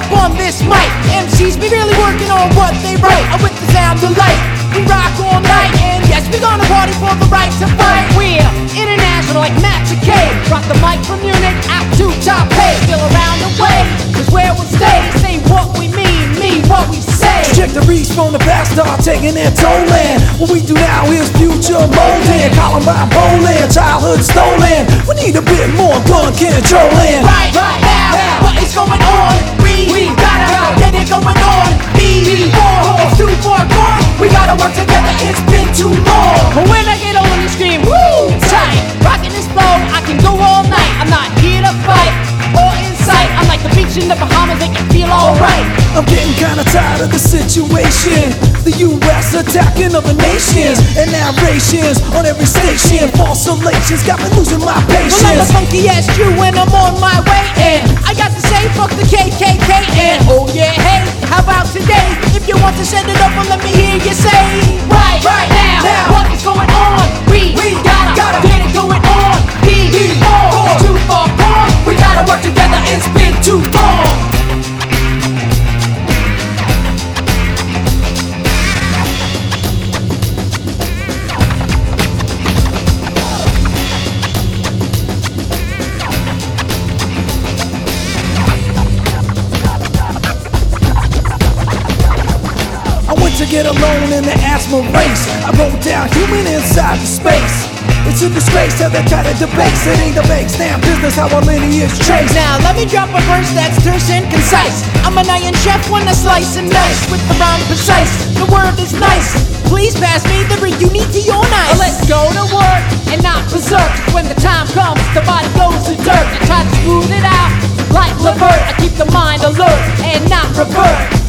up on this mic. MCs be really working on what they write. I'm with the sound of light. We rock all night, and yes, we gonna party for the right to fight. We're international like Matt K. Rock the mic from Munich out to pay. Still around the way, cause where we'll stay. Say what we mean, mean what we say. Check the reach from the past, start taking their tolling. What we do now is future molding. Columbine bowling, childhood stolen. We need a bit more gun controlling. Right, right now, we gotta work together. It's been too long. But when I get on, you scream, woo, tight. Rocking this flow, I can go all night. I'm not here to fight or incite. I'm like the beach in the Bahamas, make you feel alright. I'm getting kinda tired of the situation. The US attacking other nations and narrations on every station. False relations got me losing my patience. Well, I'm a funky ass Jew and I'm on my way. And I got to say, fuck the KKK. To set it up, well, let me hear you say, to get alone in the asthma race. I wrote down human inside the space. It's a disgrace to the kind of debates. It ain't the bank damn business how our lineage trace. Now let me drop a verse that's terse and concise. I'm an iron chef when I slice and dice with the rhyme precise. The word is nice. Please pass me the ring. You need to your nice. Let's go to work and not berserk. When the time comes, the body goes to dirt. I try to smooth it out like Levert. I keep the mind alert and not revert.